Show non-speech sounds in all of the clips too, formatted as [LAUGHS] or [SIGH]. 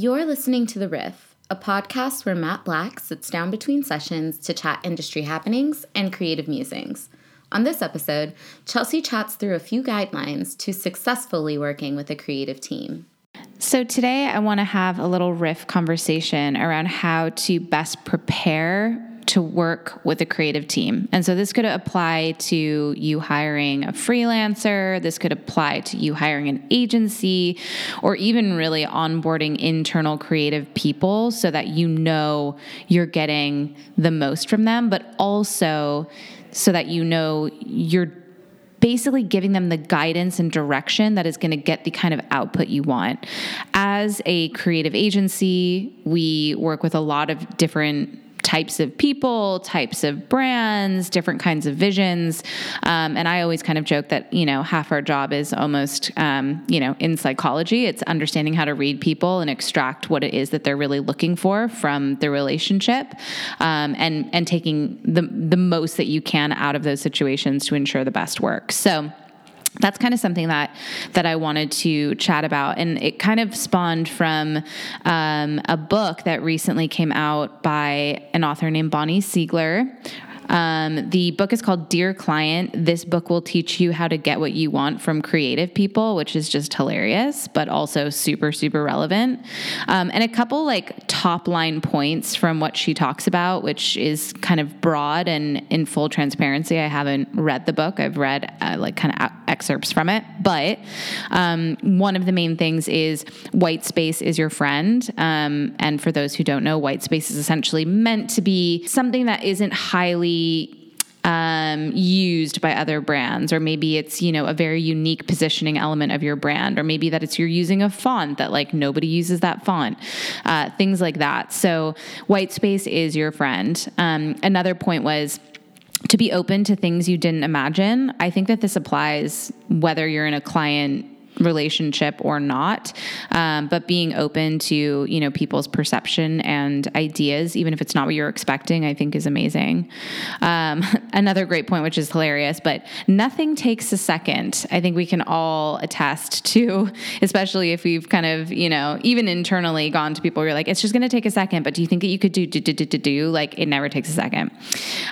You're listening to The Riff, a podcast where Matte Black sits down between sessions to chat industry happenings and creative musings. On this episode, Chelsea chats through a few guidelines to successfully working with a creative team. So, today I want to have a little riff conversation around how to best prepare to work with a creative team. And so this could apply to you hiring a freelancer, this could apply to you hiring an agency, or even really onboarding internal creative people so that you know you're getting the most from them, but also so that you know you're basically giving them the guidance and direction that is going to get the kind of output you want. As a creative agency, we work with a lot of different types of people, types of brands, different kinds of visions. Um, and I always kind of joke that, you know, half our job is almost, um, you know, in psychology, it's understanding how to read people and extract what it is that they're really looking for from the relationship um, and, and taking the, the most that you can out of those situations to ensure the best work. So, that's kind of something that that I wanted to chat about, and it kind of spawned from um, a book that recently came out by an author named Bonnie Siegler. Um, the book is called Dear Client. This book will teach you how to get what you want from creative people, which is just hilarious, but also super, super relevant. Um, and a couple like top line points from what she talks about, which is kind of broad and in full transparency. I haven't read the book, I've read uh, like kind of excerpts from it. But um, one of the main things is white space is your friend. Um, and for those who don't know, white space is essentially meant to be something that isn't highly um, used by other brands, or maybe it's you know a very unique positioning element of your brand, or maybe that it's you're using a font that like nobody uses that font, uh, things like that. So white space is your friend. Um, another point was to be open to things you didn't imagine. I think that this applies whether you're in a client relationship or not um, but being open to you know people's perception and ideas even if it's not what you're expecting i think is amazing um, [LAUGHS] another great point which is hilarious but nothing takes a second i think we can all attest to [LAUGHS] especially if we've kind of you know even internally gone to people you're like it's just going to take a second but do you think that you could do do do do do, do? like it never takes a second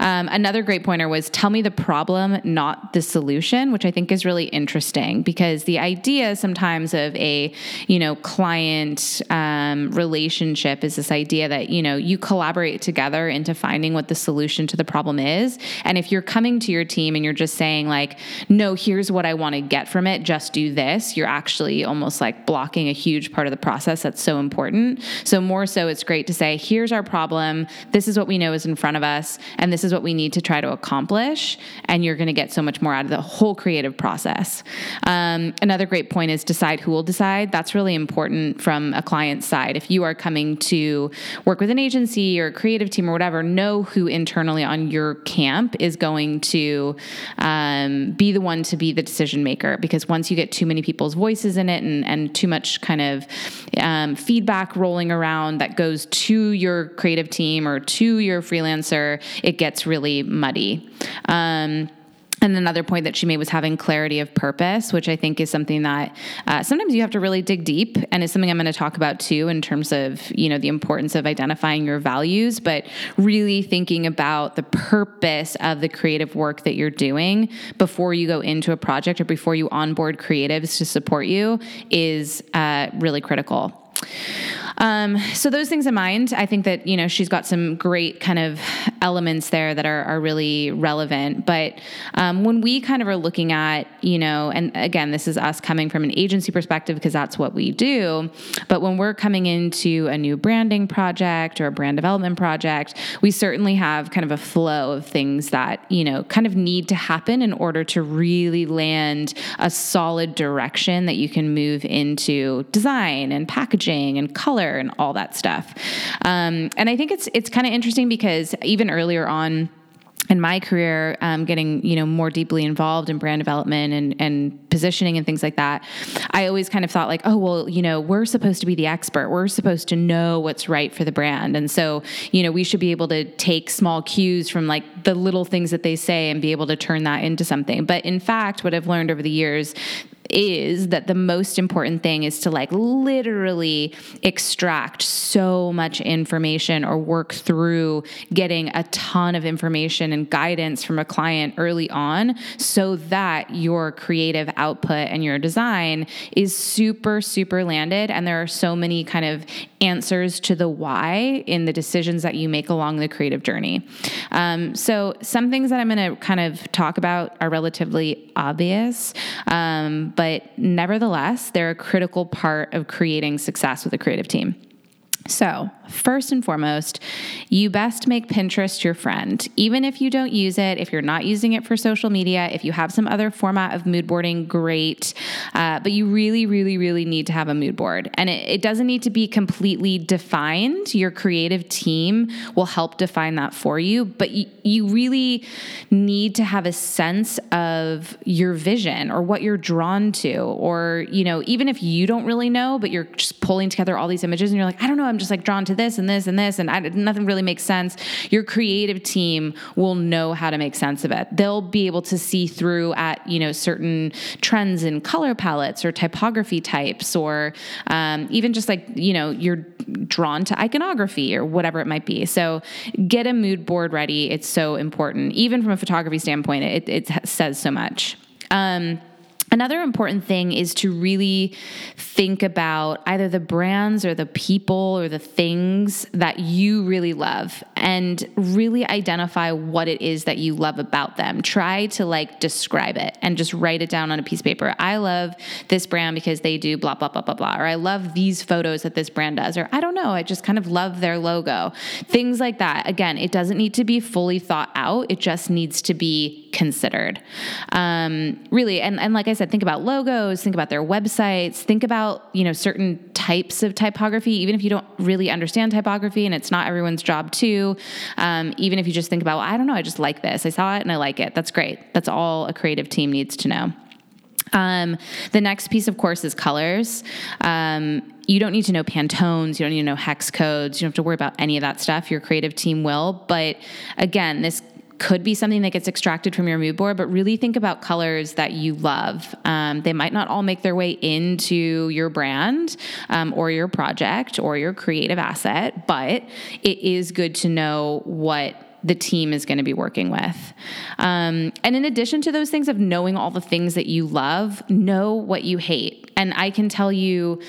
um, another great pointer was tell me the problem not the solution which i think is really interesting because the idea idea sometimes of a you know client um, relationship is this idea that you know you collaborate together into finding what the solution to the problem is. And if you're coming to your team and you're just saying like no here's what i want to get from it just do this you're actually almost like blocking a huge part of the process that's so important. So more so it's great to say here's our problem. This is what we know is in front of us and this is what we need to try to accomplish and you're going to get so much more out of the whole creative process. Um, another great point is decide who will decide. That's really important from a client side. If you are coming to work with an agency or a creative team or whatever, know who internally on your camp is going to um, be the one to be the decision maker. Because once you get too many people's voices in it and, and too much kind of um, feedback rolling around that goes to your creative team or to your freelancer, it gets really muddy. Um, and another point that she made was having clarity of purpose, which I think is something that uh, sometimes you have to really dig deep, and it's something I'm going to talk about too in terms of you know the importance of identifying your values, but really thinking about the purpose of the creative work that you're doing before you go into a project or before you onboard creatives to support you is uh, really critical. Um, so those things in mind, I think that you know she's got some great kind of elements there that are, are really relevant. But um, when we kind of are looking at you know, and again, this is us coming from an agency perspective because that's what we do. But when we're coming into a new branding project or a brand development project, we certainly have kind of a flow of things that you know kind of need to happen in order to really land a solid direction that you can move into design and packaging and color and all that stuff. Um, and I think it's it's kind of interesting because even earlier on in my career, um, getting you know more deeply involved in brand development and and positioning and things like that, I always kind of thought like, oh well, you know, we're supposed to be the expert. We're supposed to know what's right for the brand, and so you know, we should be able to take small cues from like the little things that they say and be able to turn that into something. But in fact, what I've learned over the years is that the most important thing is to like literally extract so much information or work through getting a ton of information and guidance from a client early on so that your creative output and your design is super, super landed. And there are so many kind of answers to the why in the decisions that you make along the creative journey. Um, so, some things that I'm going to kind of talk about are relatively obvious, um, but nevertheless, they're a critical part of creating success with a creative team. So, first and foremost, you best make Pinterest your friend. Even if you don't use it, if you're not using it for social media, if you have some other format of mood boarding, great. Uh, but you really, really, really need to have a mood board. And it, it doesn't need to be completely defined. Your creative team will help define that for you. But you really need to have a sense of your vision or what you're drawn to. Or, you know, even if you don't really know, but you're just pulling together all these images and you're like, I don't know, I'm just like drawn to this and this and this, and I, nothing really makes sense. Your creative team will know how to make sense of it. They'll be able to see through at you know certain trends in color palettes or typography types, or um, even just like you know you're drawn to iconography or whatever it might be. So get a mood board ready. It's so important, even from a photography standpoint. It, it says so much. Um, Another important thing is to really think about either the brands or the people or the things that you really love and really identify what it is that you love about them. Try to like describe it and just write it down on a piece of paper. I love this brand because they do blah, blah, blah, blah, blah. Or I love these photos that this brand does. Or I don't know, I just kind of love their logo. Things like that. Again, it doesn't need to be fully thought out, it just needs to be considered. Um, really, and, and like I said, think about logos, think about their websites, think about, you know, certain types of typography, even if you don't really understand typography and it's not everyone's job Um, even if you just think about, well, I don't know, I just like this. I saw it and I like it. That's great. That's all a creative team needs to know. Um, the next piece, of course, is colors. Um, you don't need to know Pantones, you don't need to know hex codes, you don't have to worry about any of that stuff. Your creative team will. But again, this could be something that gets extracted from your mood board, but really think about colors that you love. Um, they might not all make their way into your brand um, or your project or your creative asset, but it is good to know what the team is going to be working with. Um, and in addition to those things of knowing all the things that you love, know what you hate. And I can tell you,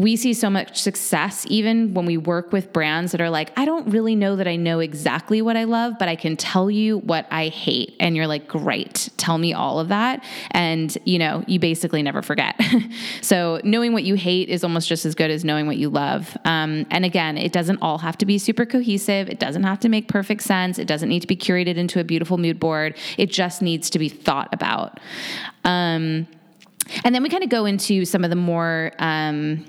we see so much success even when we work with brands that are like, I don't really know that I know exactly what I love, but I can tell you what I hate. And you're like, great, tell me all of that. And, you know, you basically never forget. [LAUGHS] so knowing what you hate is almost just as good as knowing what you love. Um, and again, it doesn't all have to be super cohesive, it doesn't have to make perfect sense, it doesn't need to be curated into a beautiful mood board. It just needs to be thought about. Um, and then we kind of go into some of the more, um,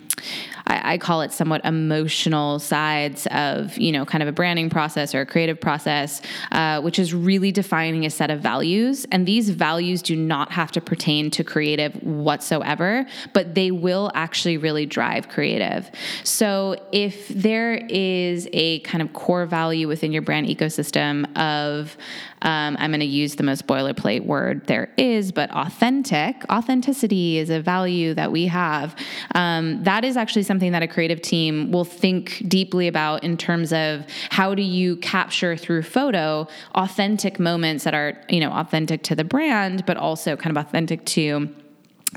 I, I, call it somewhat emotional sides of, you know, kind of a branding process or a creative process, uh, which is really defining a set of values. And these values do not have to pertain to creative whatsoever, but they will actually really drive creative. So if there is a kind of core value within your brand ecosystem of, um, I'm going to use the most boilerplate word there is, but authentic. Authenticity is a value that we have. Um, that is actually something that a creative team will think deeply about in terms of how do you capture through photo authentic moments that are, you know, authentic to the brand, but also kind of authentic to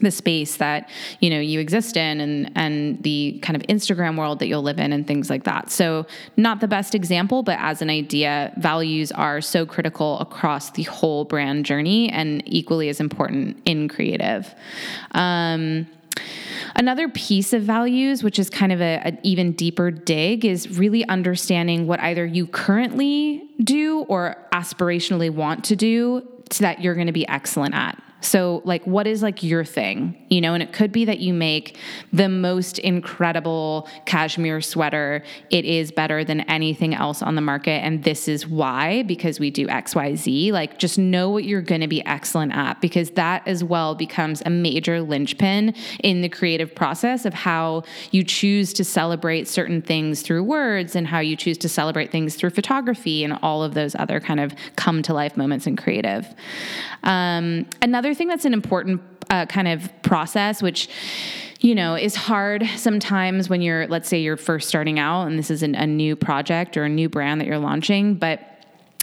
the space that you know you exist in and and the kind of Instagram world that you'll live in and things like that. So not the best example, but as an idea, values are so critical across the whole brand journey and equally as important in creative. Um, Another piece of values, which is kind of an even deeper dig, is really understanding what either you currently do or aspirationally want to do so that you're going to be excellent at. So, like, what is like your thing? You know, and it could be that you make the most incredible cashmere sweater. It is better than anything else on the market. And this is why, because we do XYZ. Like, just know what you're going to be excellent at, because that as well becomes a major linchpin in the creative process of how you choose to celebrate certain things through words and how you choose to celebrate things through photography and all of those other kind of come to life moments in creative. Um, another thing that's an important uh, kind of process, which you know, is hard sometimes when you're, let's say, you're first starting out and this is an, a new project or a new brand that you're launching. But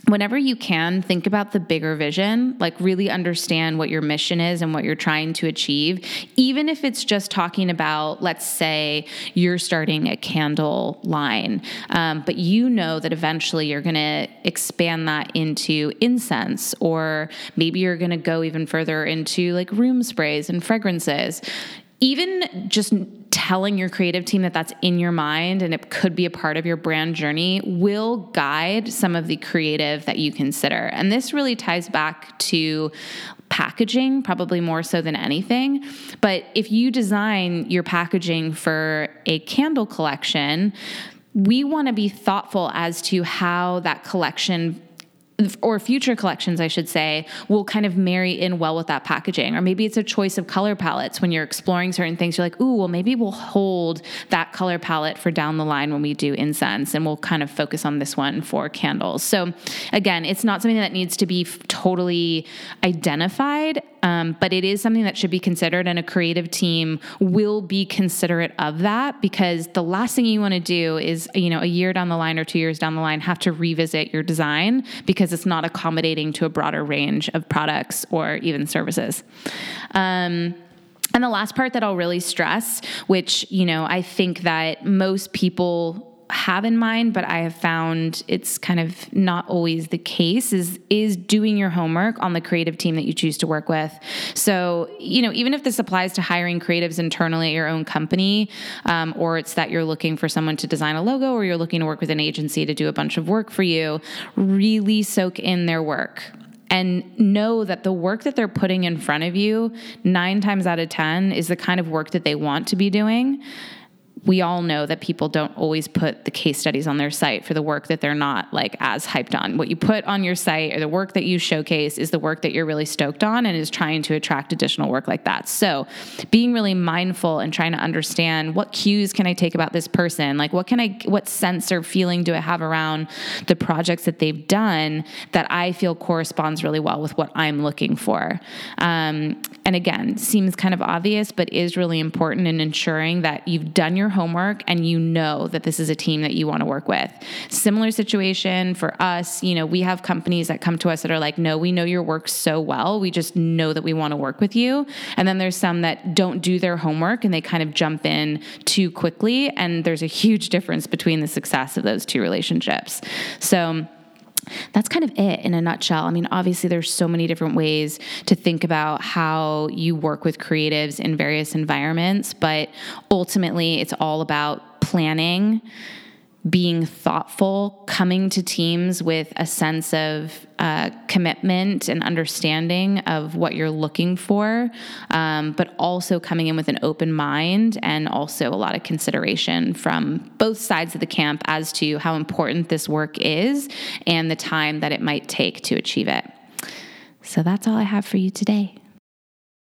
whenever you can, think about the bigger vision, like really understand what your mission is and what you're trying to achieve. Even if it's just talking about, let's say, you're starting a candle line, um, but you know that eventually you're going to expand that into incense, or maybe you're going to go even further into like room sprays and fragrances even just telling your creative team that that's in your mind and it could be a part of your brand journey will guide some of the creative that you consider. And this really ties back to packaging, probably more so than anything. But if you design your packaging for a candle collection, we want to be thoughtful as to how that collection or future collections, I should say, will kind of marry in well with that packaging. Or maybe it's a choice of color palettes when you're exploring certain things. You're like, ooh, well, maybe we'll hold that color palette for down the line when we do incense, and we'll kind of focus on this one for candles. So, again, it's not something that needs to be totally identified um, but it is something that should be considered, and a creative team will be considerate of that because the last thing you want to do is, you know, a year down the line or two years down the line, have to revisit your design because it's not accommodating to a broader range of products or even services. Um, and the last part that I'll really stress, which, you know, I think that most people have in mind, but I have found it's kind of not always the case is is doing your homework on the creative team that you choose to work with. So, you know, even if this applies to hiring creatives internally at your own company, um, or it's that you're looking for someone to design a logo, or you're looking to work with an agency to do a bunch of work for you, really soak in their work and know that the work that they're putting in front of you, nine times out of 10, is the kind of work that they want to be doing we all know that people don't always put the case studies on their site for the work that they're not like as hyped on. What you put on your site or the work that you showcase is the work that you're really stoked on and is trying to attract additional work like that. So, being really mindful and trying to understand what cues can I take about this person? Like what can I what sense or feeling do I have around the projects that they've done that I feel corresponds really well with what I'm looking for. Um, and again, seems kind of obvious, but is really important in ensuring that you've done your homework and you know that this is a team that you want to work with. Similar situation for us, you know, we have companies that come to us that are like, no, we know your work so well. We just know that we want to work with you. And then there's some that don't do their homework and they kind of jump in too quickly. And there's a huge difference between the success of those two relationships. So, that's kind of it in a nutshell. I mean, obviously, there's so many different ways to think about how you work with creatives in various environments, but ultimately, it's all about planning being thoughtful, coming to teams with a sense of uh, commitment and understanding of what you're looking for, um, but also coming in with an open mind and also a lot of consideration from both sides of the camp as to how important this work is and the time that it might take to achieve it. So that's all I have for you today.